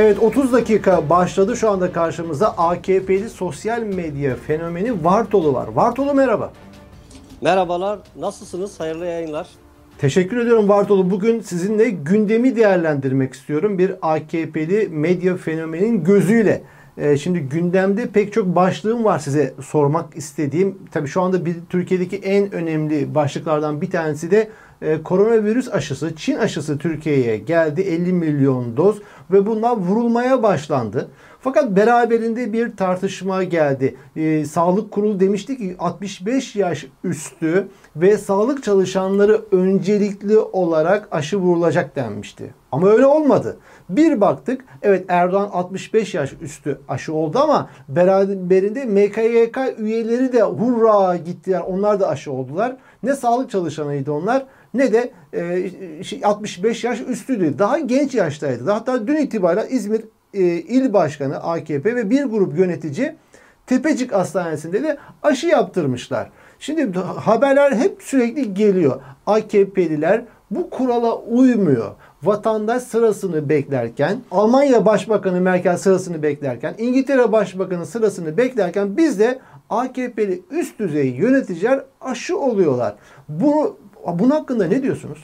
Evet 30 dakika başladı. Şu anda karşımızda AKP'li sosyal medya fenomeni Vartolu var. Vartolu merhaba. Merhabalar, nasılsınız? Hayırlı yayınlar. Teşekkür ediyorum Vartolu. Bugün sizinle gündemi değerlendirmek istiyorum. Bir AKP'li medya fenomenin gözüyle. Ee, şimdi gündemde pek çok başlığım var size sormak istediğim. Tabii şu anda bir Türkiye'deki en önemli başlıklardan bir tanesi de e, koronavirüs aşısı, Çin aşısı Türkiye'ye geldi 50 milyon doz ve bunlar vurulmaya başlandı. Fakat beraberinde bir tartışma geldi. E, Sağlık Kurulu demişti ki 65 yaş üstü ve sağlık çalışanları öncelikli olarak aşı vurulacak denmişti. Ama öyle olmadı. Bir baktık evet Erdoğan 65 yaş üstü aşı oldu ama beraberinde MKYK üyeleri de hurra gittiler. Onlar da aşı oldular. Ne sağlık çalışanıydı onlar ne de e, 65 yaş üstüydü. Daha genç yaştaydı. Hatta dün itibariyle İzmir e, İl Başkanı AKP ve bir grup yönetici Tepecik Hastanesi'nde de aşı yaptırmışlar. Şimdi haberler hep sürekli geliyor. AKP'liler bu kurala uymuyor. Vatandaş sırasını beklerken, Almanya Başbakanı Merkel sırasını beklerken, İngiltere Başbakanı sırasını beklerken biz de AKP'li üst düzey yöneticiler aşı oluyorlar. Bunu bunun hakkında ne diyorsunuz?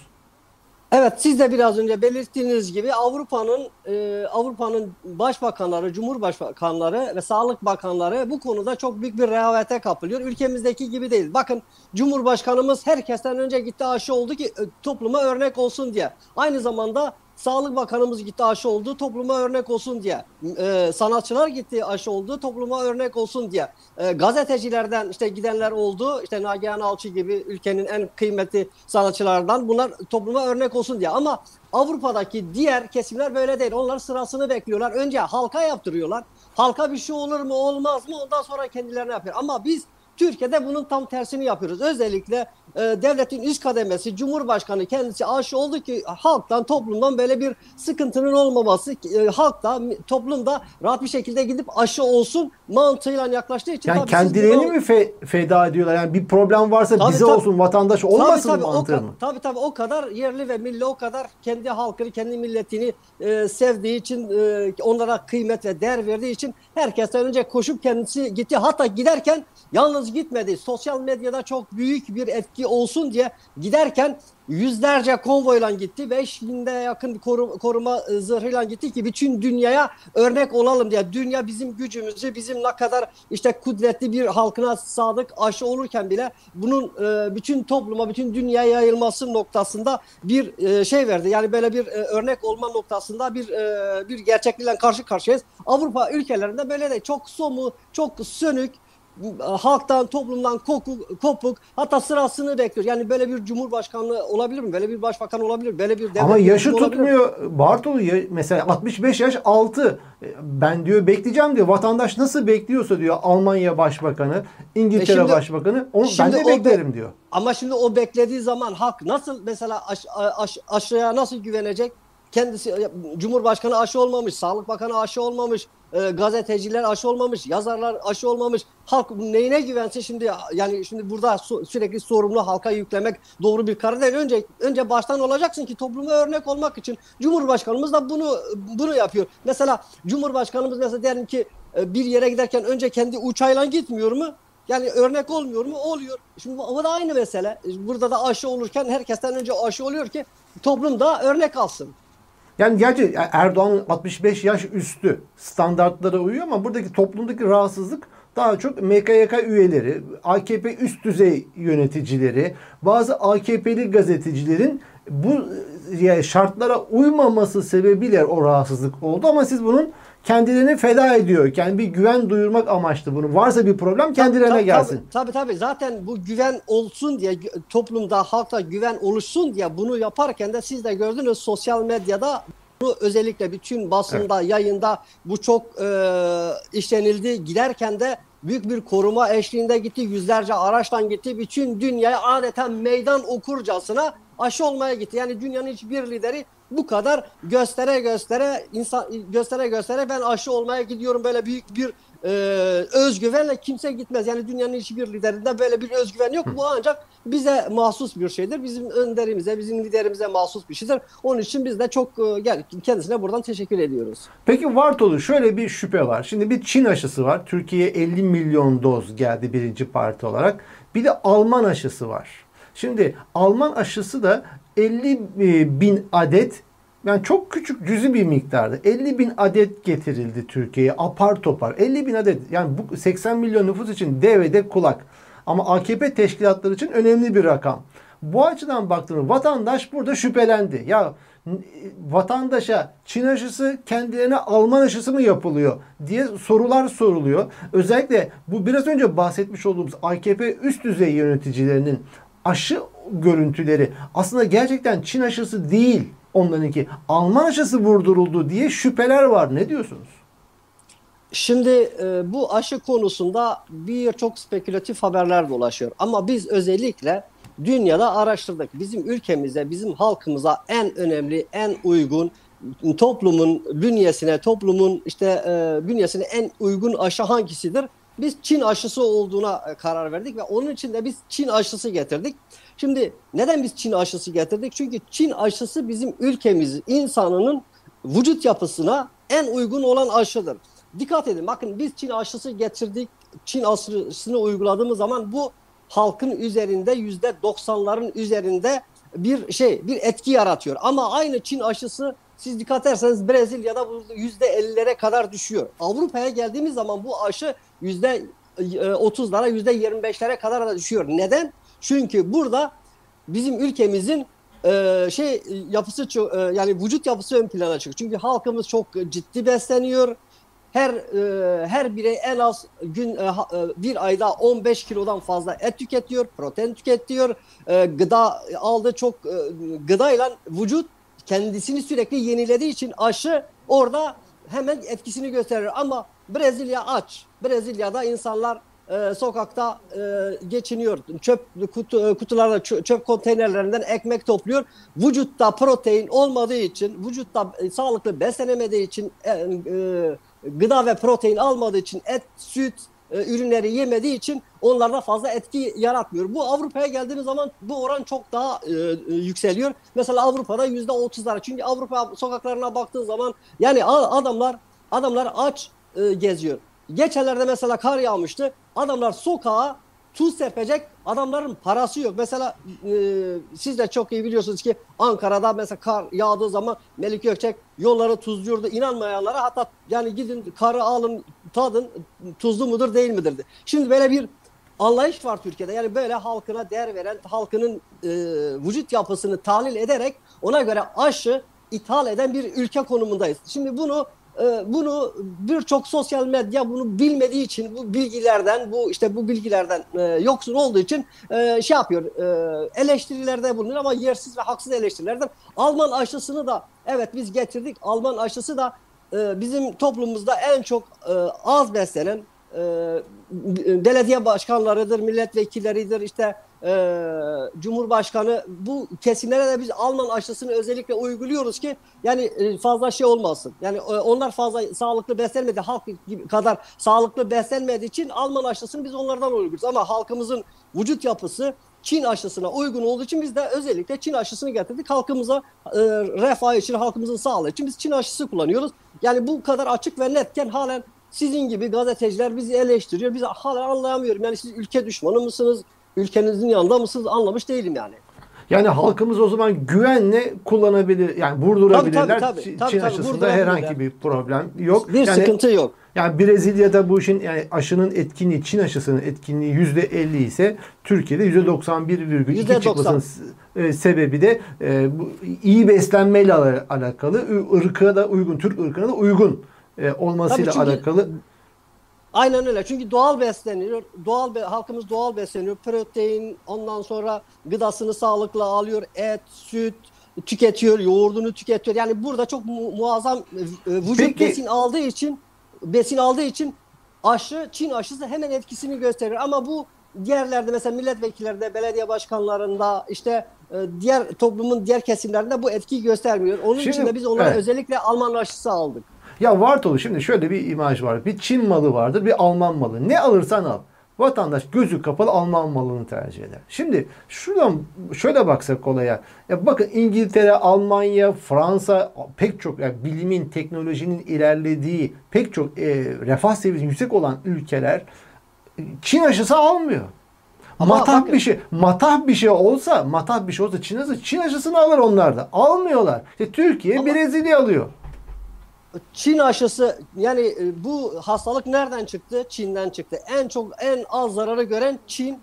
Evet siz de biraz önce belirttiğiniz gibi Avrupa'nın e, Avrupa'nın başbakanları, cumhurbaşkanları ve sağlık bakanları bu konuda çok büyük bir rehavete kapılıyor. Ülkemizdeki gibi değil. Bakın Cumhurbaşkanımız herkesten önce gitti aşı oldu ki e, topluma örnek olsun diye. Aynı zamanda Sağlık Bakanımız gitti aşı oldu topluma örnek olsun diye. E, sanatçılar gitti aşı oldu topluma örnek olsun diye. E, gazetecilerden işte gidenler oldu. İşte Nagihan Alçı gibi ülkenin en kıymetli sanatçılardan bunlar topluma örnek olsun diye. Ama Avrupa'daki diğer kesimler böyle değil. Onlar sırasını bekliyorlar. Önce halka yaptırıyorlar. Halka bir şey olur mu olmaz mı ondan sonra kendilerine yapıyor. Ama biz Türkiye'de bunun tam tersini yapıyoruz. Özellikle e, devletin üst kademesi, Cumhurbaşkanı kendisi aşı oldu ki halktan, toplumdan böyle bir sıkıntının olmaması, e, halkta, toplumda rahat bir şekilde gidip aşı olsun mantığıyla yaklaştığı için. Yani kendilerini mi fe, feda ediyorlar? Yani bir problem varsa tabii, bize tabii, olsun, vatandaş olmasın tabii, tabii, mantığı o, mı? Tabii tabii o kadar yerli ve milli, o kadar kendi halkını, kendi milletini e, sevdiği için, e, onlara kıymet ve değer verdiği için herkesten önce koşup kendisi gitti. Hatta giderken yalnız gitmedi. Sosyal medyada çok büyük bir etki olsun diye giderken yüzlerce konvoyla gitti. 5000'de yakın koru, koruma e, zırhıyla gitti ki bütün dünyaya örnek olalım diye. Dünya bizim gücümüzü, bizim ne kadar işte kudretli bir halkına sadık aşı olurken bile bunun e, bütün topluma, bütün dünyaya yayılması noktasında bir e, şey verdi. Yani böyle bir e, örnek olma noktasında bir e, bir gerçeklikle karşı karşıyayız. Avrupa ülkelerinde böyle de çok somu, çok sönük, halktan, toplumdan koku, kopuk hatta sırasını bekliyor. Yani böyle bir cumhurbaşkanlığı olabilir mi? Böyle bir başbakan olabilir mi? Böyle bir devlet Ama yaşı tutmuyor. Bartolu mesela 65 yaş altı. E, ben diyor bekleyeceğim diyor. Vatandaş nasıl bekliyorsa diyor Almanya Başbakanı, İngiltere e şimdi, Başbakanı. Onu ben de beklerim diyor. Ama şimdi o beklediği zaman halk nasıl mesela aş, aş, aşıya nasıl güvenecek? kendisi Cumhurbaşkanı aşı olmamış, Sağlık Bakanı aşı olmamış, e, gazeteciler aşı olmamış, yazarlar aşı olmamış. Halk neyine güvense şimdi yani şimdi burada su, sürekli sorumlu halka yüklemek doğru bir karar değil. Önce önce baştan olacaksın ki topluma örnek olmak için. Cumhurbaşkanımız da bunu bunu yapıyor. Mesela Cumhurbaşkanımız mesela diyelim ki e, bir yere giderken önce kendi uçağıyla gitmiyor mu? Yani örnek olmuyor mu? Oluyor. Şimdi bu da aynı mesele. Burada da aşı olurken herkesten önce aşı oluyor ki toplum da örnek alsın. Yani gerçi Erdoğan 65 yaş üstü standartlara uyuyor ama buradaki toplumdaki rahatsızlık daha çok MKYK üyeleri, AKP üst düzey yöneticileri, bazı AKP'li gazetecilerin bu şartlara uymaması sebebiyle o rahatsızlık oldu. Ama siz bunun kendilerini feda ediyor. Yani bir güven duyurmak amaçlı bunu. Varsa bir problem kendilerine tabii, gelsin. Tabii tabii zaten bu güven olsun diye toplumda halkta güven oluşsun diye bunu yaparken de siz de gördünüz sosyal medyada bu özellikle bütün basında, evet. yayında bu çok e, işlenildi. Giderken de büyük bir koruma eşliğinde gitti. Yüzlerce araçla gitti. Bütün dünyaya adeta meydan okurcasına aşı olmaya gitti. Yani dünyanın hiçbir lideri bu kadar göstere göstere insan göstere göstere ben aşı olmaya gidiyorum böyle büyük bir e, özgüvenle kimse gitmez. Yani dünyanın hiçbir liderinde böyle bir özgüven yok. Bu ancak bize mahsus bir şeydir. Bizim önderimize, bizim liderimize mahsus bir şeydir. Onun için biz de çok yani kendisine buradan teşekkür ediyoruz. Peki Vartolu şöyle bir şüphe var. Şimdi bir Çin aşısı var. Türkiye'ye 50 milyon doz geldi birinci parti olarak. Bir de Alman aşısı var. Şimdi Alman aşısı da 50 bin adet yani çok küçük cüzi bir miktarda 50 bin adet getirildi Türkiye'ye apar topar 50 bin adet yani bu 80 milyon nüfus için devrede kulak ama AKP teşkilatları için önemli bir rakam. Bu açıdan baktığında vatandaş burada şüphelendi. Ya vatandaşa Çin aşısı kendilerine Alman aşısı mı yapılıyor diye sorular soruluyor. Özellikle bu biraz önce bahsetmiş olduğumuz AKP üst düzey yöneticilerinin aşı görüntüleri aslında gerçekten Çin aşısı değil onlarınki. Alman aşısı vurduruldu diye şüpheler var. Ne diyorsunuz? Şimdi e, bu aşı konusunda birçok spekülatif haberler dolaşıyor. Ama biz özellikle dünyada araştırdık. Bizim ülkemize, bizim halkımıza en önemli, en uygun toplumun bünyesine, toplumun işte e, bünyesine en uygun aşı hangisidir? Biz Çin aşısı olduğuna e, karar verdik ve onun için de biz Çin aşısı getirdik. Şimdi neden biz Çin aşısı getirdik? Çünkü Çin aşısı bizim ülkemiz insanının vücut yapısına en uygun olan aşıdır. Dikkat edin bakın biz Çin aşısı getirdik. Çin aşısını uyguladığımız zaman bu halkın üzerinde yüzde doksanların üzerinde bir şey bir etki yaratıyor. Ama aynı Çin aşısı siz dikkat ederseniz Brezilya'da yüzde ellilere kadar düşüyor. Avrupa'ya geldiğimiz zaman bu aşı yüzde e, otuzlara yüzde yirmi beşlere kadar da düşüyor. Neden? Çünkü burada bizim ülkemizin e, şey yapısı e, yani vücut yapısı ön plana çıkıyor. Çünkü halkımız çok ciddi besleniyor. Her e, her birey en az gün e, e bir ayda 15 kilodan fazla et tüketiyor, protein tüketiyor. E, gıda aldığı çok e, gıdayla vücut kendisini sürekli yenilediği için aşı orada hemen etkisini gösterir. Ama Brezilya aç. Brezilya'da insanlar e, sokakta e, geçiniyor. Çöp kutu, e, kutularda çöp, konteynerlerinden ekmek topluyor. Vücutta protein olmadığı için, vücutta e, sağlıklı beslenemediği için, e, e, gıda ve protein almadığı için et, süt e, ürünleri yemediği için onlarda fazla etki yaratmıyor. Bu Avrupa'ya geldiğimiz zaman bu oran çok daha e, e yükseliyor. Mesela Avrupa'da yüzde otuzlar. Çünkü Avrupa sokaklarına baktığın zaman yani adamlar adamlar aç e, geziyor. Geçenlerde mesela kar yağmıştı. Adamlar sokağa tuz serpecek adamların parası yok. Mesela e, siz de çok iyi biliyorsunuz ki Ankara'da mesela kar yağdığı zaman Melik Gökçek yolları tuzluyordu. İnanmayanlara hatta yani gidin karı alın tadın tuzlu mudur değil midir? Şimdi böyle bir anlayış var Türkiye'de. Yani böyle halkına değer veren, halkının e, vücut yapısını tahlil ederek ona göre aşı ithal eden bir ülke konumundayız. Şimdi bunu bunu birçok sosyal medya bunu bilmediği için bu bilgilerden bu işte bu bilgilerden e, yoksun olduğu için e, şey yapıyor e, eleştirilerde bulunuyor ama yersiz ve haksız eleştirilerden Alman aşısını da evet biz getirdik. Alman aşısı da bizim toplumumuzda en çok az beslenen e, belediye başkanlarıdır, milletvekilleridir, işte e, Cumhurbaşkanı bu kesimlere de biz Alman aşısını özellikle uyguluyoruz ki yani e, fazla şey olmasın. Yani e, onlar fazla sağlıklı beslenmedi, halk gibi kadar sağlıklı beslenmediği için Alman aşısını biz onlardan uyguluyoruz. Ama halkımızın vücut yapısı Çin aşısına uygun olduğu için biz de özellikle Çin aşısını getirdik. Halkımıza e, refah için, halkımızın sağlığı için biz Çin aşısı kullanıyoruz. Yani bu kadar açık ve netken halen sizin gibi gazeteciler bizi eleştiriyor. Biz hala anlayamıyorum. Yani siz ülke düşmanı mısınız? Ülkenizin yanında mısınız? Anlamış değilim yani. Yani halkımız o zaman güvenle kullanabilir, yani vurdurabilirler. Tabii, tabii, tabii, Çin tabii, aşısında herhangi bir problem yok. Bir yani, sıkıntı yok. Yani Brezilya'da bu işin yani aşının etkinliği, Çin aşısının etkinliği yüzde 50 ise Türkiye'de yüzde 91,2 çıkmasının e, sebebi de e, bu iyi beslenmeyle alakalı, ırka da uygun, Türk ırkına da uygun e, olmasıyla alakalı. Aynen öyle. Çünkü doğal besleniyor. Doğal halkımız doğal besleniyor. Protein, ondan sonra gıdasını sağlıklı alıyor. Et, süt tüketiyor, yoğurdunu tüketiyor. Yani burada çok mu muazzam e, vücut Peki. besin aldığı için besin aldığı için aşı, Çin aşısı hemen etkisini gösterir. Ama bu diğerlerde mesela milletvekillerde, belediye başkanlarında, işte e, diğer toplumun diğer kesimlerinde bu etkiyi göstermiyor. Onun Şimdi, için de biz onlara evet. özellikle Alman aşısı aldık. Ya Vartolu şimdi şöyle bir imaj var. Bir Çin malı vardır, bir Alman malı. Ne alırsan al. Vatandaş gözü kapalı Alman malını tercih eder. Şimdi şuradan şöyle baksak olaya. Ya bakın İngiltere, Almanya, Fransa pek çok yani bilimin, teknolojinin ilerlediği pek çok e, refah seviyesi yüksek olan ülkeler Çin aşısı almıyor. Ama matah bakın- bir şey, matah bir şey olsa, matah bir şey olsa Çin aşısı, Çin aşısını alır onlar da. Almıyorlar. İşte Türkiye Ama- Brezilya alıyor. Çin aşısı yani e, bu hastalık nereden çıktı? Çin'den çıktı. En çok en az zararı gören Çin.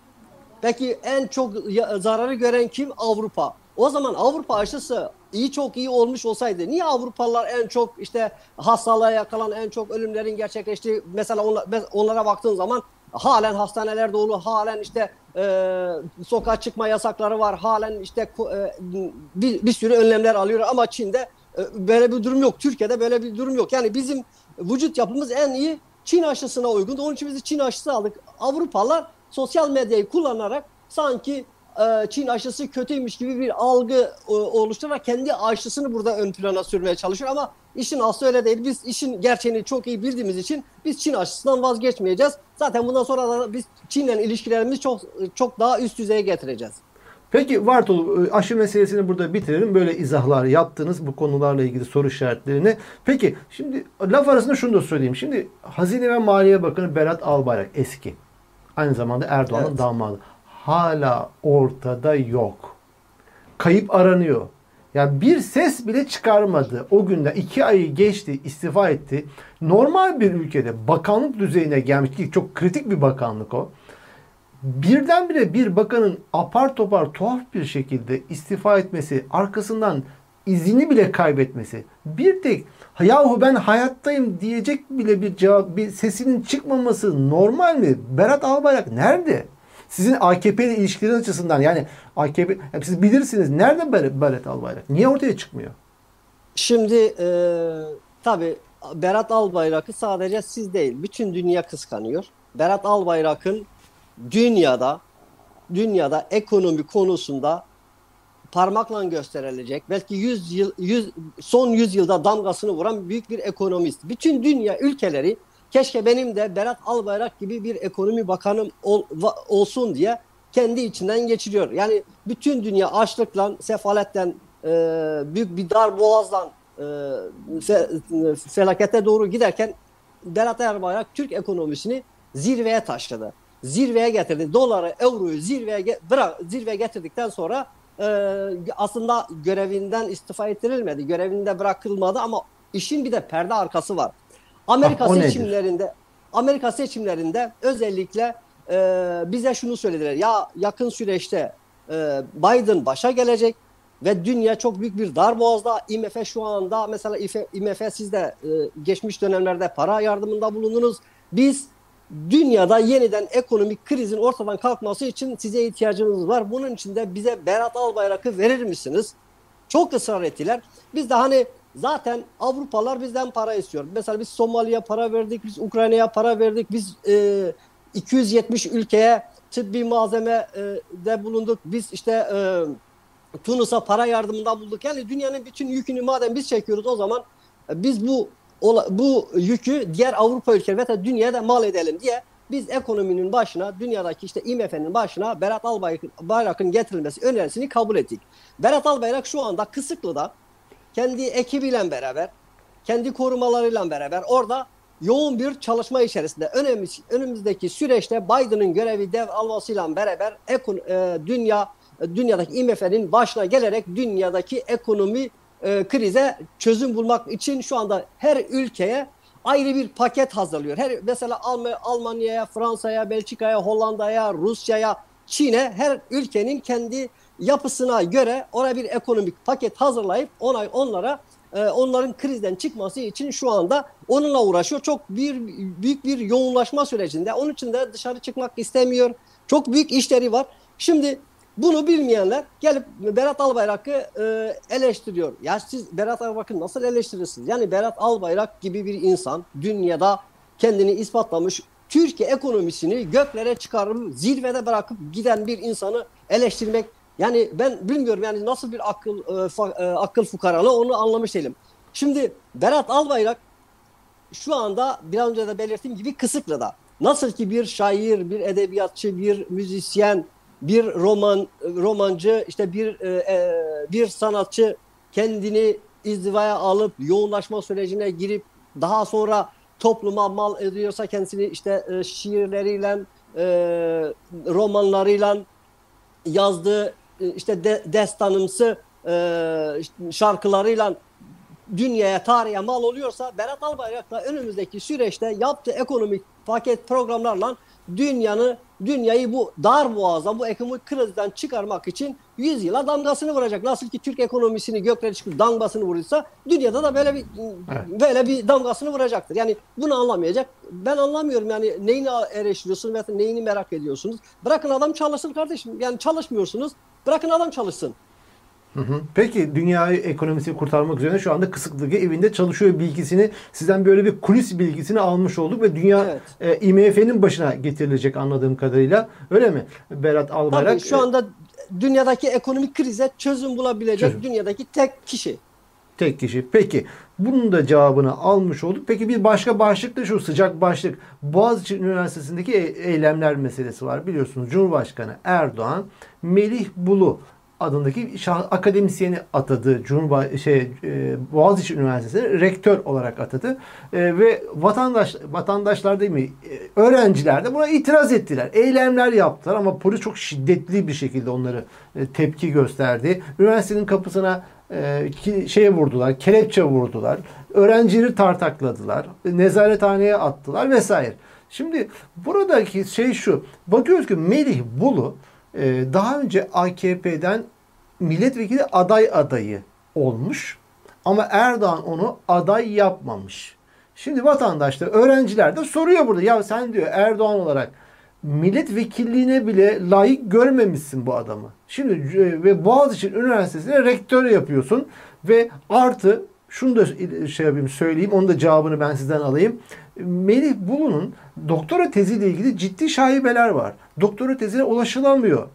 Peki en çok zararı gören kim? Avrupa. O zaman Avrupa aşısı iyi çok iyi olmuş olsaydı niye Avrupalılar en çok işte hastalığa yakalan en çok ölümlerin gerçekleştiği mesela onla- mes- onlara baktığın zaman halen hastaneler dolu halen işte e, sokağa çıkma yasakları var halen işte e, bir, bir sürü önlemler alıyor ama Çin'de böyle bir durum yok. Türkiye'de böyle bir durum yok. Yani bizim vücut yapımız en iyi Çin aşısına uygun. Onun için biz Çin aşısı aldık. Avrupalılar sosyal medyayı kullanarak sanki e, Çin aşısı kötüymüş gibi bir algı e, oluşturarak kendi aşısını burada ön plana sürmeye çalışıyor ama işin aslı öyle değil. Biz işin gerçeğini çok iyi bildiğimiz için biz Çin aşısından vazgeçmeyeceğiz. Zaten bundan sonra da biz Çin'le ilişkilerimizi çok çok daha üst düzeye getireceğiz. Peki Vartolu e, aşı meselesini burada bitirelim. Böyle izahlar yaptınız bu konularla ilgili soru işaretlerini. Peki şimdi laf arasında şunu da söyleyeyim. Şimdi Hazine ve Maliye Bakanı Berat Albayrak eski. Aynı zamanda Erdoğan'ın Evet. damadı. Hala ortada yok. Kayıp aranıyor. Yani bir ses bile çıkarmadı. O günde iki ayı geçti, istifa etti. Normal bir ülkede bakanlık düzeyine gelmiş ki çok kritik bir bakanlık o birdenbire bir bakanın apar topar tuhaf bir şekilde istifa etmesi, arkasından izini bile kaybetmesi, bir tek yahu ben hayattayım diyecek bile bir cevap, bir sesinin çıkmaması normal mi? Berat Albayrak nerede? Sizin AKP ile ilişkileriniz açısından yani AKP, yani siz bilirsiniz nerede Ber- Berat Albayrak? Niye ortaya çıkmıyor? Şimdi e, tabii Berat Albayrak'ı sadece siz değil, bütün dünya kıskanıyor. Berat Albayrak'ın dünyada dünyada ekonomi konusunda parmakla gösterilecek belki 100 yıl 100 son 100 yılda damgasını vuran büyük bir ekonomist. Bütün dünya ülkeleri keşke benim de Berat Albayrak gibi bir ekonomi bakanım ol- va- olsun diye kendi içinden geçiriyor. Yani bütün dünya açlıkla, sefaletten, e, büyük bir dar boğazdan e, fe- felakete doğru giderken Berat Albayrak Türk ekonomisini zirveye taşıdı. Zirveye getirdi. Doları, euroyu zirveye bırak zirveye getirdikten sonra e, aslında görevinden istifa ettirilmedi. Görevinde bırakılmadı ama işin bir de perde arkası var. Amerika Ah, o nedir? seçimlerinde Amerika seçimlerinde özellikle e, bize şunu söylediler. Ya yakın süreçte e, Biden başa gelecek ve dünya çok büyük bir darboğazda. IMF şu anda mesela IMF siz de e, geçmiş dönemlerde para yardımında bulundunuz. Biz dünyada yeniden ekonomik krizin ortadan kalkması için size ihtiyacımız var. Bunun için de bize Berat Albayrak'ı verir misiniz? Çok ısrar ettiler. Biz de hani zaten Avrupalılar bizden para istiyor. Mesela biz Somali'ye para verdik, biz Ukrayna'ya para verdik, biz e, 270 ülkeye tıbbi malzeme e, de bulunduk. Biz işte e, Tunus'a para yardımında bulduk. Yani dünyanın bütün yükünü madem biz çekiyoruz o zaman e, biz bu bu yükü diğer Avrupa ülkeleri ve de dünyaya da mal edelim diye biz ekonominin başına, dünyadaki işte IMF'nin başına Berat Albayrak'ın getirilmesi önerisini kabul ettik. Berat Albayrak şu anda Kısıklı'da kendi ekibiyle beraber, kendi korumalarıyla beraber orada yoğun bir çalışma içerisinde. Önemli, önümüzdeki süreçte Biden'ın görevi dev almasıyla beraber ekon, e, dünya dünyadaki IMF'nin başına gelerek dünyadaki ekonomi e, krize çözüm bulmak için şu anda her ülkeye ayrı bir paket hazırlıyor. Her mesela Alm- Almanya'ya, Fransa'ya, Belçika'ya, Hollanda'ya, Rusya'ya, Çin'e her ülkenin kendi yapısına göre ona bir ekonomik paket hazırlayıp ona onlara e, onların krizden çıkması için şu anda onunla uğraşıyor. Çok bir büyük bir yoğunlaşma sürecinde. Onun için de dışarı çıkmak istemiyor. Çok büyük işleri var. Şimdi bunu bilmeyenler gelip Berat Albayrak'ı e, eleştiriyor. Ya siz Berat Albayrak'ı nasıl eleştirirsiniz? Yani Berat Albayrak gibi bir insan dünyada kendini ispatlamış, Türkiye ekonomisini göklere çıkarıp zirvede bırakıp giden bir insanı eleştirmek Yani ben bilmiyorum yani nasıl bir akıl e, fa, e, akıl fukaralı onu anlamış değilim. Şimdi Berat Albayrak şu anda biraz önce de belirttiğim gibi Kısıklı'da. Nasıl ki bir şair, bir edebiyatçı, bir müzisyen, bir roman romancı, işte bir e, e, bir sanatçı kendini izdivaya alıp yoğunlaşma sürecine girip daha sonra topluma mal ediyorsa kendisini işte e, şiirleriyle, e, romanlarıyla yazdığı e, işte de, destanımsı e, şarkılarıyla dünyaya, tarihe mal oluyorsa Berat Albayrak da önümüzdeki süreçte yaptığı ekonomik paket programlarla dünyanı dünyayı bu dar boğazdan, bu ekonomik krizden çıkarmak için 100 yıla damgasını vuracak. Nasıl ki Türk ekonomisini göklere çıkıp damgasını vurursa dünyada da böyle bir evet. böyle bir damgasını vuracaktır. Yani bunu anlamayacak. Ben anlamıyorum yani neyini eleştiriyorsunuz veya neyini merak ediyorsunuz. Bırakın adam çalışsın kardeşim. Yani çalışmıyorsunuz. Bırakın adam çalışsın. Hı hı. Peki dünyayı ekonomisini kurtarmak üzere şu anda Kısıklığı evinde çalışıyor bilgisini sizden böyle bir kulis bilgisini almış olduk ve dünya evet. e, IMF'nin başına getirilecek anladığım kadarıyla. Öyle mi? Berat Albayrak. Tabii şu anda dünyadaki ekonomik krize çözüm bulabilecek çözüm. dünyadaki tek kişi. Tek kişi. Peki bunun da cevabını almış olduk. Peki bir başka başlık da şu sıcak başlık. Boğaziçi Üniversitesi'ndeki e, eylemler meselesi var. Biliyorsunuz Cumhurbaşkanı Erdoğan Melih Bulu adındaki akademisyeni atadı. Cumhurba şey e, Boğaziçi Üniversitesi rektör olarak atadı. E, ve vatandaş vatandaşlar değil mi? E, öğrenciler de buna itiraz ettiler. Eylemler yaptılar ama polis çok şiddetli bir şekilde onları e, tepki gösterdi. Üniversitenin kapısına e, ki, şeye vurdular, kelepçe vurdular. Öğrencileri tartakladılar. Nezarethaneye attılar vesaire. Şimdi buradaki şey şu. Bakıyoruz ki Melih Bulu daha önce AKP'den milletvekili aday adayı olmuş ama Erdoğan onu aday yapmamış. Şimdi vatandaşlar, öğrenciler de soruyor burada. Ya sen diyor Erdoğan olarak milletvekilliğine bile layık görmemişsin bu adamı. Şimdi e, ve Boğaziçi Üniversitesi'ne rektör yapıyorsun ve artı şunu da şey yapayım söyleyeyim. Onun da cevabını ben sizden alayım. Melih Bulu'nun doktora teziyle ilgili ciddi şaibeler var. Doktora tezine ulaşılamıyor.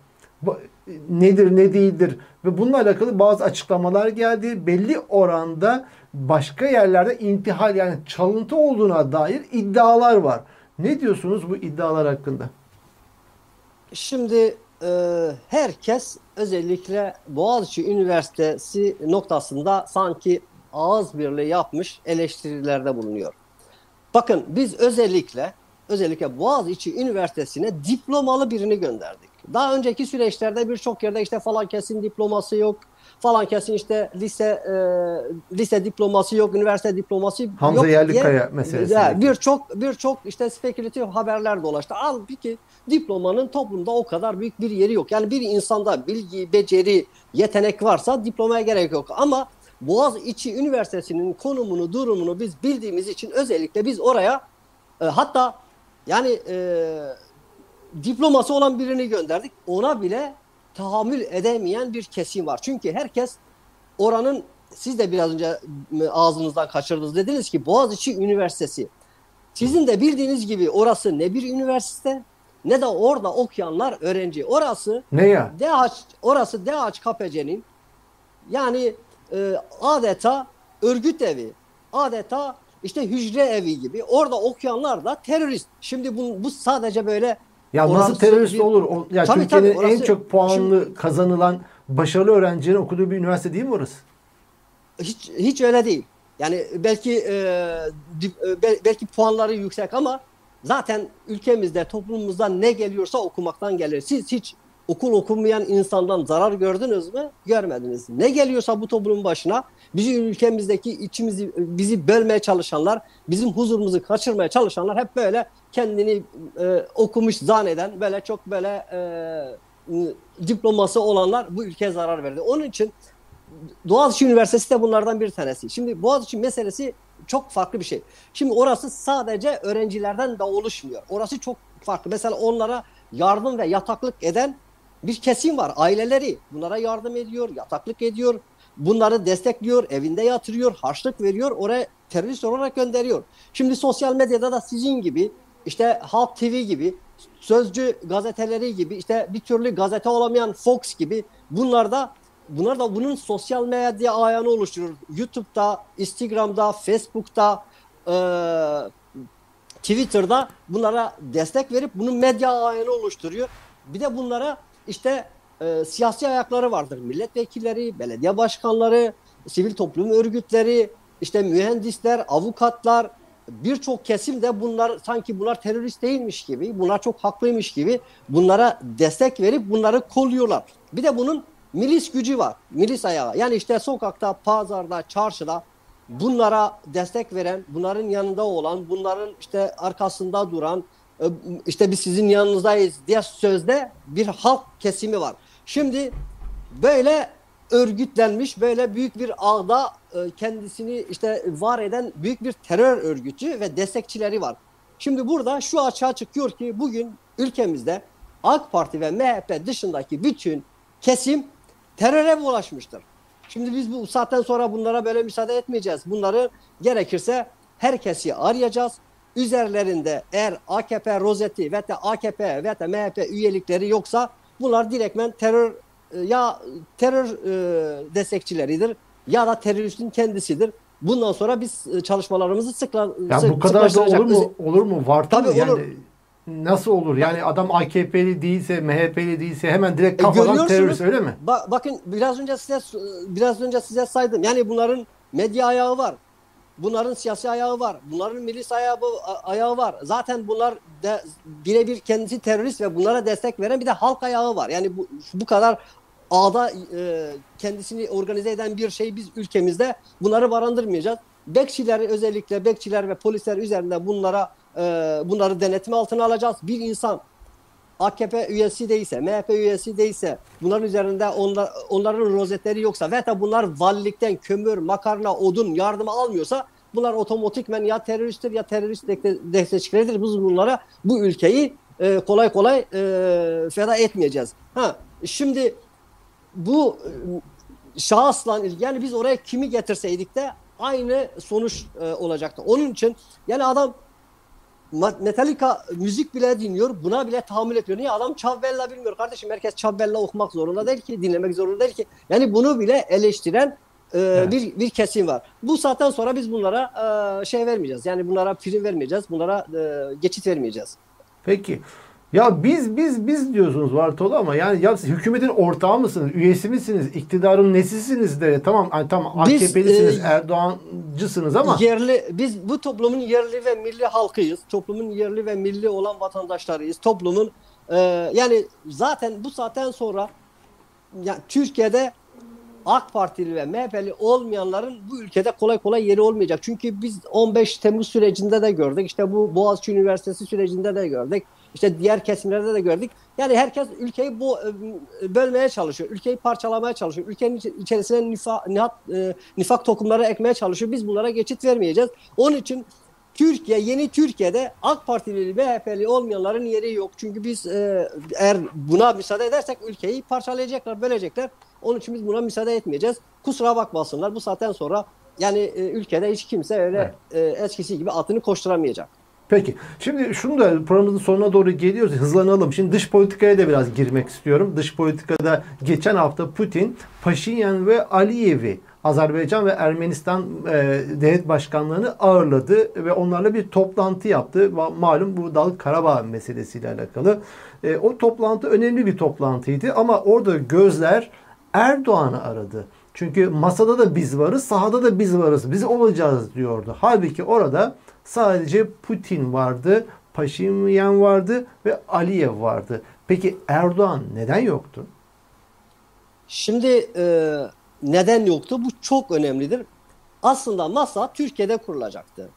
Nedir ne değildir ve bununla alakalı bazı açıklamalar geldi. Belli oranda başka yerlerde intihal yani çalıntı olduğuna dair iddialar var. Ne diyorsunuz bu iddialar hakkında? Şimdi e, herkes özellikle Boğaziçi Üniversitesi noktasında sanki ağız birliği yapmış eleştirilerde bulunuyor. Bakın biz özellikle özellikle Boğaziçi Üniversitesi'ne diplomalı birini gönderdik. Daha önceki süreçlerde birçok yerde işte falan kesin diploması yok. Falan kesin işte lise e, lise diploması yok, üniversite diploması Hamza yok. Yerlikaya meselesi. Birçok birçok işte spekülatif haberler dolaştı. Halbuki diplomanın toplumda o kadar büyük bir yeri yok. Yani bir insanda bilgi, beceri, yetenek varsa diplomaya gerek yok. Ama Boğaziçi Üniversitesi'nin konumunu, durumunu biz bildiğimiz için özellikle biz oraya e, hatta yani e, diploması olan birini gönderdik. Ona bile tahammül edemeyen bir kesim var. Çünkü herkes oranın siz de biraz önce ağzınızdan kaçırdınız. Dediniz ki Boğaziçi Üniversitesi. Sizin de bildiğiniz gibi orası ne bir üniversite ne de orada okuyanlar öğrenci. Orası ne ya? DH, orası DHKPC'nin yani e, adeta örgüt evi, adeta işte hücre evi gibi. Orada okuyanlar da terörist. Şimdi bu, bu sadece böyle ya nasıl terörist bir... olur? O, ya tabii, Türkiye'nin tabii, orası... en çok puanlı Şimdi... kazanılan başarılı öğrencilerin okuduğu bir üniversite değil mi orası? Hiç hiç öyle değil. Yani belki e, e belki puanları yüksek ama zaten ülkemizde toplumumuzda ne geliyorsa okumaktan gelir. Siz hiç okul okumayan insandan zarar gördünüz mü? Görmediniz. Ne geliyorsa bu toplumun başına bizi ülkemizdeki içimizi bizi bölmeye çalışanlar, bizim huzurumuzu kaçırmaya çalışanlar hep böyle kendini e, okumuş zanneden böyle çok böyle e, diploması olanlar bu ülkeye zarar verdi. Onun için Boğaziçi Üniversitesi de bunlardan bir tanesi. Şimdi Boğaziçi meselesi çok farklı bir şey. Şimdi orası sadece öğrencilerden de oluşmuyor. Orası çok farklı. Mesela onlara yardım ve yataklık eden bir kesim var. Aileleri bunlara yardım ediyor, yataklık ediyor. Bunları destekliyor, evinde yatırıyor, harçlık veriyor, oraya terörist olarak gönderiyor. Şimdi sosyal medyada da sizin gibi işte Halk TV gibi, Sözcü gazeteleri gibi, işte bir türlü gazete olamayan Fox gibi bunlar da bunlar da bunun sosyal medya ayağını oluşturur. YouTube'da, Instagram'da, Facebook'ta, e, Twitter'da bunlara destek verip bunun medya ayağını oluşturuyor. Bir de bunlara işte e, siyasi ayakları vardır. Milletvekilleri, belediye başkanları, sivil toplum örgütleri, işte mühendisler, avukatlar, birçok kesim de bunlar sanki bunlar terörist değilmiş gibi, bunlar çok haklıymış gibi bunlara destek verip bunları kolluyorlar. Bir de bunun milis gücü var. Milis ayağı. Yani işte sokakta, pazarda, çarşıda bunlara destek veren, bunların yanında olan, bunların işte arkasında duran, işte biz sizin yanınızdayız diye sözde bir halk kesimi var. Şimdi böyle örgütlenmiş böyle büyük bir ağda e, kendisini işte var eden büyük bir terör örgütü ve destekçileri var. Şimdi burada şu açığa çıkıyor ki bugün ülkemizde AK Parti ve MHP dışındaki bütün kesim teröre bulaşmıştır. Şimdi biz bu saatten sonra bunlara böyle müsaade etmeyeceğiz. Bunları gerekirse herkesi arayacağız. Üzerlerinde eğer AKP rozeti ve de AKP ve de MHP üyelikleri yoksa bunlar direktmen terör e, ya terör e, destekçileridir ya da teröristin kendisidir. Bundan sonra biz e, çalışmalarımızı sıkla ya sık, bu kadar da olur mu? Olur mu? Var tabii yani olur. nasıl olur? Yani adam AKP'li değilse, MHP'li değilse hemen direkt kafadan e, terörist öyle mi? Ba bakın biraz önce size biraz önce size saydım. Yani bunların medya ayağı var. Bunların siyasi ayağı var. Bunların milis ayağı, ayağı var. Zaten bunlar de birebir kendisi terörist ve bunlara destek veren bir de halk ayağı var. Yani bu, bu kadar ağda e, kendisini organize eden bir şey biz ülkemizde bunları barındırmayacağız. Bekçiler özellikle bekçiler ve polisler üzerinde bunlara e, bunları denetim altına alacağız. Bir insan AKP üyesi değilse, MHP üyesi değilse, bunların üzerinde onlar, onların rozetleri yoksa ve de bunlar valilikten kömür, makarna, odun yardımı almıyorsa bunlar otomatikmen ya teröristtir ya terörist destekçileridir. Biz bunlara bu ülkeyi e, kolay kolay e, feda etmeyeceğiz. Ha, şimdi bu şahısla yani biz oraya kimi getirseydik de aynı sonuç e, olacaktı. Onun için yani adam Metallica müzik bile dinliyor. Buna bile tahammül etmiyor. Niye? Adam Çavbella bilmiyor. Kardeşim herkes Çavbella okumak zorunda değil ki. Dinlemek zorunda değil ki. Yani bunu bile eleştiren e, evet. bir, bir kesim var. Bu saatten sonra biz bunlara e, şey vermeyeceğiz. Yani bunlara prim vermeyeceğiz. Bunlara e, geçit vermeyeceğiz. Peki. Ya biz biz biz diyorsunuz Vartolu ama yani ya hükümetin ortağı mısınız? Üyesi misiniz? İktidarın nesisiniz de tamam yani tamam AKP'lisiniz, e, Erdoğancısınız ama yerli biz bu toplumun yerli ve milli halkıyız. Toplumun yerli ve milli olan vatandaşlarıyız. Toplumun e, yani zaten bu saatten sonra ya Türkiye'de AK Partili ve MHP'li olmayanların bu ülkede kolay kolay yeri olmayacak. Çünkü biz 15 Temmuz sürecinde de gördük. İşte bu Boğaziçi Üniversitesi sürecinde de gördük. İşte diğer kesimlerde de gördük. Yani herkes ülkeyi bu e, bölmeye çalışıyor. Ülkeyi parçalamaya çalışıyor. Ülkenin içerisine nifa, nihat, e, nifak tokumları ekmeye çalışıyor. Biz bunlara geçit vermeyeceğiz. Onun için Türkiye, yeni Türkiye'de AK Partili, MHP'li olmayanların yeri yok. Çünkü biz e, eğer buna müsaade edersek ülkeyi parçalayacaklar, bölecekler. Onun için biz buna müsaade etmeyeceğiz. Kusura bakmasınlar bu saatten sonra yani e, ülkede hiç kimse öyle evet. e, eskisi gibi atını koşturamayacak. Peki. Şimdi şunu da programımızın sonuna doğru geliyoruz. Hızlanalım. Şimdi dış politikaya da biraz girmek istiyorum. Dış politikada geçen hafta Putin, Paşinyan ve Aliyev'i Azerbaycan ve Ermenistan e, devlet başkanlarını ağırladı ve onlarla bir toplantı yaptı. Malum bu Dağlık Karabağ meselesiyle alakalı. E, o toplantı önemli bir toplantıydı ama orada gözler Erdoğan'ı aradı. Çünkü masada da biz varız, sahada da biz varız. Biz olacağız diyordu. Halbuki orada sadece Putin vardı, Paşinyan vardı ve Aliyev vardı. Peki Erdoğan neden yoktu? Şimdi e, neden yoktu? Bu çok önemlidir. Aslında masa Türkiye'de kurulacaktı.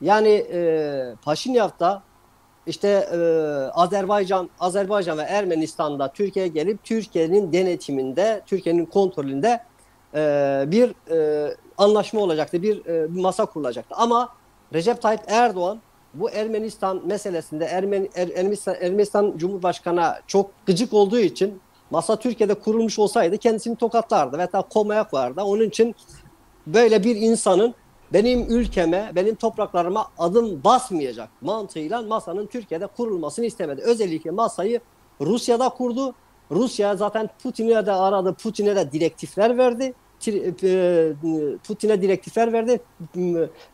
Yani e, işte e, Azerbaycan, Azerbaycan ve Ermenistan'da Türkiye'ye gelip Türkiye'nin denetiminde, Türkiye'nin kontrolünde e, bir anlaşma olacaktı, bir masa kurulacaktı. Ama Recep Tayyip Erdoğan bu Ermenistan meselesinde Ermeni, er, Ermenistan, Ermenistan Cumhurbaşkanı'na çok gıcık olduğu için masa Türkiye'de kurulmuş olsaydı kendisini tokatlardı veya komaya koyardı. Onun için böyle bir insanın benim ülkeme, benim topraklarıma adım basmayacak mantığıyla masanın Türkiye'de kurulmasını istemedi. Özellikle masayı Rusya'da kurdu. Rusya zaten Putin'e de aradı, Putin'e de direktifler verdi. E, Putin'e direktifler verdi.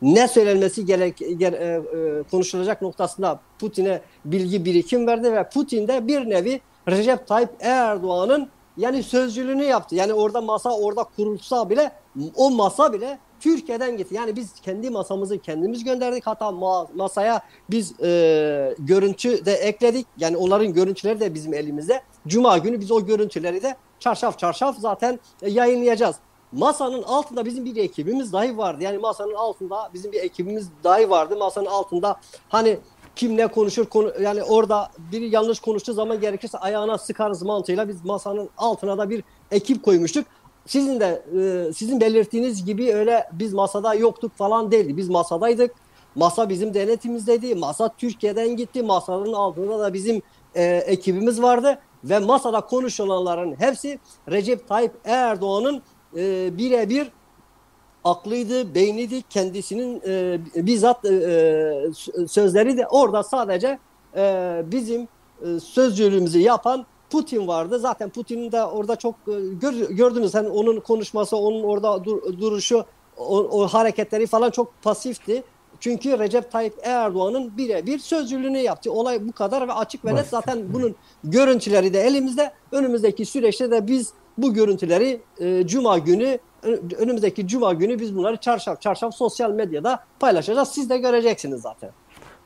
Ne söylenmesi gerek, ger, e, e, konuşulacak noktasında Putin'e bilgi birikim verdi ve Putin de bir nevi Recep Tayyip Erdoğan'ın yani sözcülüğünü yaptı. Yani orada masa orada kurulsa bile o masa bile Türkiye'den gitti. Yani biz kendi masamızı kendimiz gönderdik. Hatta ma masaya biz e, görüntü de ekledik. Yani onların görüntüleri de bizim elimizde. Cuma günü biz o görüntüleri de çarşaf çarşaf zaten yayınlayacağız. Masanın altında bizim bir ekibimiz dahi vardı. Yani masanın altında bizim bir ekibimiz dahi vardı. Masanın altında hani kim ne konuşur konu, yani orada biri yanlış konuştuğu zaman gerekirse ayağına sıkarız mantığıyla biz masanın altına da bir ekip koymuştuk. Sizin de e, sizin belirttiğiniz gibi öyle biz masada yoktuk falan değildi. Biz masadaydık. Masa bizim denetimizdeydi. Masa Türkiye'den gitti. Masanın altında da bizim e, ekibimiz vardı ve masada konuşulanların hepsi Recep Tayyip Erdoğan'ın e, birebir aklıydı, beyniydi, kendisinin e, bizzat e, e, sözleri de orada sadece e, bizim e, sözcülüğümüzü yapan Putin vardı. Zaten Putin'in de orada çok e, gör, gördünüz. Yani onun konuşması, onun orada dur, duruşu, o, o hareketleri falan çok pasifti. Çünkü Recep Tayyip Erdoğan'ın birebir sözcülüğünü yaptı. Olay bu kadar ve açık ve net. Zaten bunun görüntüleri de elimizde. Önümüzdeki süreçte de biz bu görüntüleri e, Cuma günü önümüzdeki Cuma günü biz bunları çarşaf çarşaf sosyal medyada paylaşacağız. Siz de göreceksiniz zaten.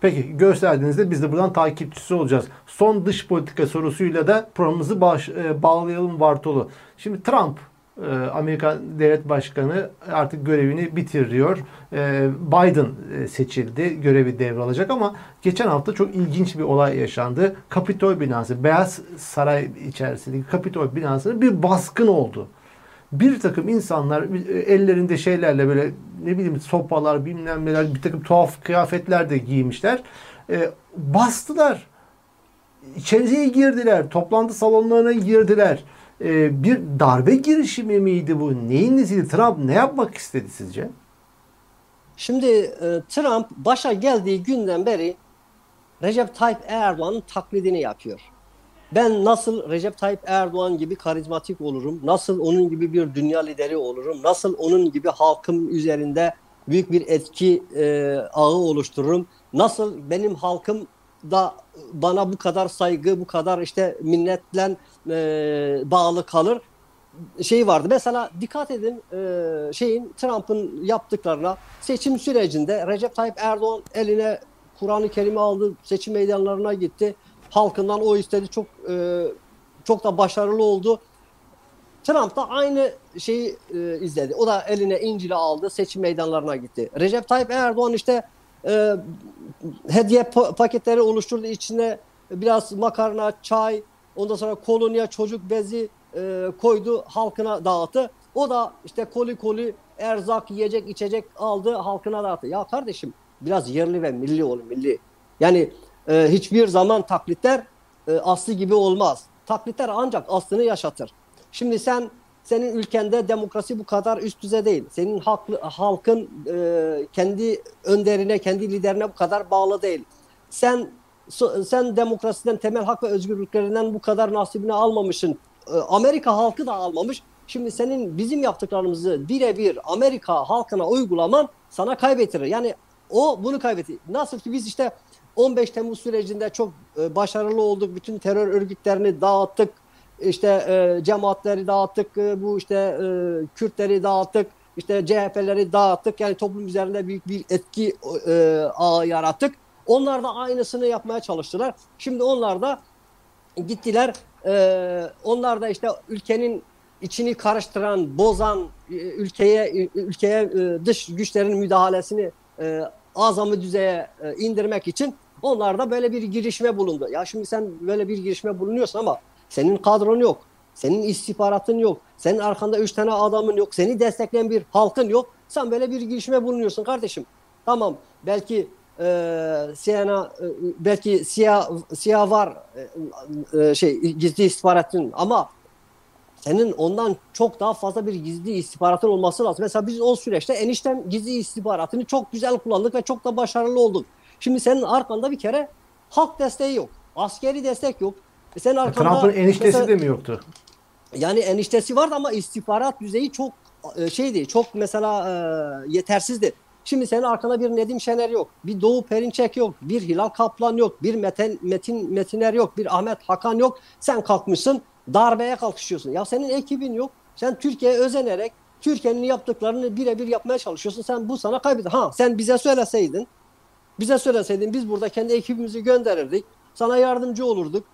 Peki gösterdiğinizde biz de buradan takipçisi olacağız. Son dış politika sorusuyla da programımızı baş, e, bağlayalım Vartolu. Şimdi Trump Amerika Devlet Başkanı artık görevini bitiriyor. E, Biden e, seçildi. Görevi devralacak ama geçen hafta çok ilginç bir olay yaşandı. Kapitol binası, Beyaz Saray içerisindeki Kapitol binasına bir baskın oldu. Bir takım insanlar ellerinde şeylerle böyle ne bileyim sopalar bilmem neler bir takım tuhaf kıyafetler de giymişler. bastılar. İçeriye girdiler. Toplantı salonlarına girdiler e, bir darbe girişimi miydi bu? Neyin nesiydi? Trump ne yapmak istedi sizce? Şimdi e, Trump başa geldiği günden beri Recep Tayyip Erdoğan'ın taklidini yapıyor. Ben nasıl Recep Tayyip Erdoğan gibi karizmatik olurum, nasıl onun gibi bir dünya lideri olurum, nasıl onun gibi halkım üzerinde büyük bir etki e, ağı oluştururum, nasıl benim halkım da bana bu kadar saygı, bu kadar işte minnetle e, bağlı kalır şey vardı. Mesela dikkat edin e, şeyin Trump'ın yaptıklarına seçim sürecinde Recep Tayyip Erdoğan eline Kur'an-ı Kerim'i aldı, seçim meydanlarına gitti. Halkından o istedi. Çok e, çok da başarılı oldu. Trump da aynı şeyi e, izledi. O da eline İncil'i aldı, seçim meydanlarına gitti. Recep Tayyip Erdoğan işte e, hediye paketleri oluşturdu. içine biraz makarna, çay, ondan sonra kolonya, çocuk bezi e, koydu, halkına dağıttı. O da işte koli koli erzak, yiyecek, içecek aldı, halkına dağıttı. Ya kardeşim biraz yerli ve milli olun, milli. Yani e, hiçbir zaman taklitler e, aslı gibi olmaz. Taklitler ancak aslını yaşatır. Şimdi sen senin ülkende demokrasi bu kadar üst düzey değil. Senin halklı, halkın e, kendi önderine, kendi liderine bu kadar bağlı değil. Sen sen demokrasiden, temel hak ve özgürlüklerinden bu kadar nasibini almamışsın. E, Amerika halkı da almamış. Şimdi senin bizim yaptıklarımızı birebir Amerika halkına uygulaman sana kaybettirir. Yani o bunu kaybetti. Nasıl ki biz işte 15 Temmuz sürecinde çok e, başarılı olduk. Bütün terör örgütlerini dağıttık işte e, cemaatleri dağıttık, e, bu işte e, Kürtleri dağıttık, işte CHP'leri dağıttık. Yani toplum üzerinde büyük bir etki e, ağı yarattık. Onlar da aynısını yapmaya çalıştılar. Şimdi onlar da gittiler. E, onlar da işte ülkenin içini karıştıran, bozan e, ülkeye ülkeye e, dış güçlerin müdahalesini e, azamı düzeye e, indirmek için onlar da böyle bir girişme bulundu. Ya şimdi sen böyle bir girişme bulunuyorsun ama senin kadron yok. Senin istihbaratın yok. Senin arkanda üç tane adamın yok. Seni destekleyen bir halkın yok. Sen böyle bir girişime bulunuyorsun kardeşim. Tamam belki e, siyana e, belki siyah siyah var e, e, şey gizli istihbaratın ama senin ondan çok daha fazla bir gizli istihbaratın olması lazım. Mesela biz o süreçte eniştem gizli istihbaratını çok güzel kullandık ve çok da başarılı olduk. Şimdi senin arkanda bir kere halk desteği yok. Askeri destek yok. E senin arkanda Trump'ın eniştesi mesela- de mi yoktu? yani eniştesi vardı ama istihbarat düzeyi çok e, şeydi. Çok mesela e, yetersizdi. Şimdi senin arkanda bir Nedim Şener yok. Bir Doğu Perinçek yok. Bir Hilal Kaplan yok. Bir Metin, Metin Metiner yok. Bir Ahmet Hakan yok. Sen kalkmışsın darbeye kalkışıyorsun. Ya senin ekibin yok. Sen Türkiye'ye özenerek Türkiye'nin yaptıklarını birebir yapmaya çalışıyorsun. Sen bu sana kaybeder. Ha sen bize söyleseydin bize söyleseydin biz burada kendi ekibimizi gönderirdik. Sana yardımcı olurduk.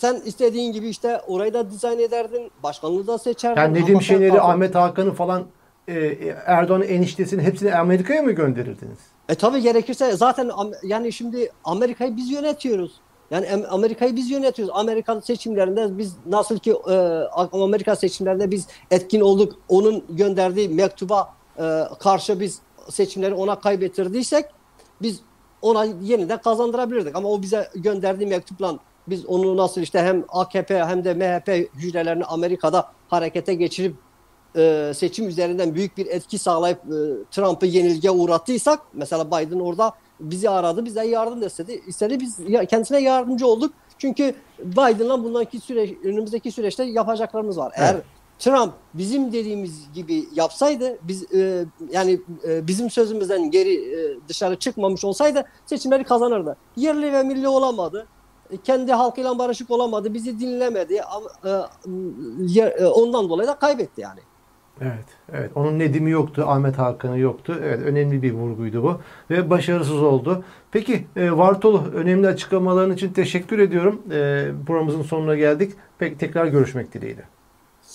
Sen istediğin gibi işte orayı da dizayn ederdin. Başkanlığı da seçerdin. Yani Şener'i, kalkıp- Ahmet Hakan'ı falan e, Erdoğan'ın eniştesini hepsini Amerika'ya mı gönderirdiniz? E tabii gerekirse zaten yani şimdi Amerika'yı biz yönetiyoruz. Yani Am- Amerika'yı biz yönetiyoruz. Amerikan seçimlerinde biz nasıl ki e, Amerika seçimlerinde biz etkin olduk. Onun gönderdiği mektuba e, karşı biz seçimleri ona kaybettirdiysek biz ona yeniden kazandırabilirdik. Ama o bize gönderdiği mektupla biz onu nasıl işte hem AKP hem de MHP hücrelerini Amerika'da harekete geçirip e, seçim üzerinden büyük bir etki sağlayıp e, Trump'ı yenilgiye uğrattıysak mesela Biden orada bizi aradı bize yardım istedi. istedi biz ya- kendisine yardımcı olduk. Çünkü Biden'la bundanki süreç önümüzdeki süreçte yapacaklarımız var. Eğer Evet. Trump bizim dediğimiz gibi yapsaydı biz e, yani e, bizim sözümüzden geri e, dışarı çıkmamış olsaydı seçimleri kazanırdı. Yerli ve milli olamadı. Kendi halkıyla barışık olamadı. Bizi dinlemedi. E, e, ondan dolayı da kaybetti yani. Evet, evet. Onun Nedim'i yoktu, Ahmet Hakan'ı yoktu. Evet, önemli bir vurguydu bu ve başarısız oldu. Peki, e, Vartolu önemli açıklamaların için teşekkür ediyorum. Programımızın sonuna geldik. Peki tekrar görüşmek dileğiyle.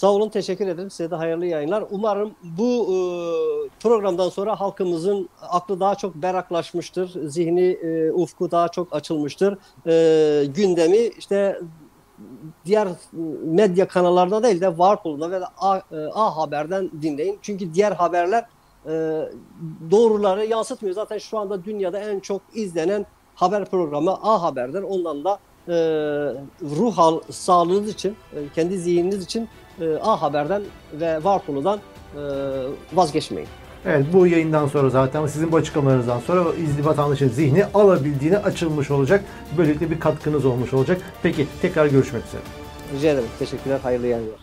Sağ olun, teşekkür ederim. Size de hayırlı yayınlar. Umarım bu e, programdan sonra halkımızın aklı daha çok beraklaşmıştır. Zihni, e, ufku daha çok açılmıştır. E, gündemi işte diğer medya kanallarında değil de Varpol'da ve A, e, A Haber'den dinleyin. Çünkü diğer haberler e, doğruları yansıtmıyor. Zaten şu anda dünyada en çok izlenen haber programı A Haber'dir. Ondan da e, ruh sağlığınız için, e, kendi zihniniz için e, A Haber'den ve Varpol'dan e, vazgeçmeyin. Evet, bu yayından sonra zaten sizin bu açıklamalarınızdan sonra izli vatandaşın zihni alabildiğine açılmış olacak. Böylelikle bir katkınız olmuş olacak. Peki, tekrar görüşmek üzere. Rica ederim. Teşekkürler. Hayırlı yayınlar.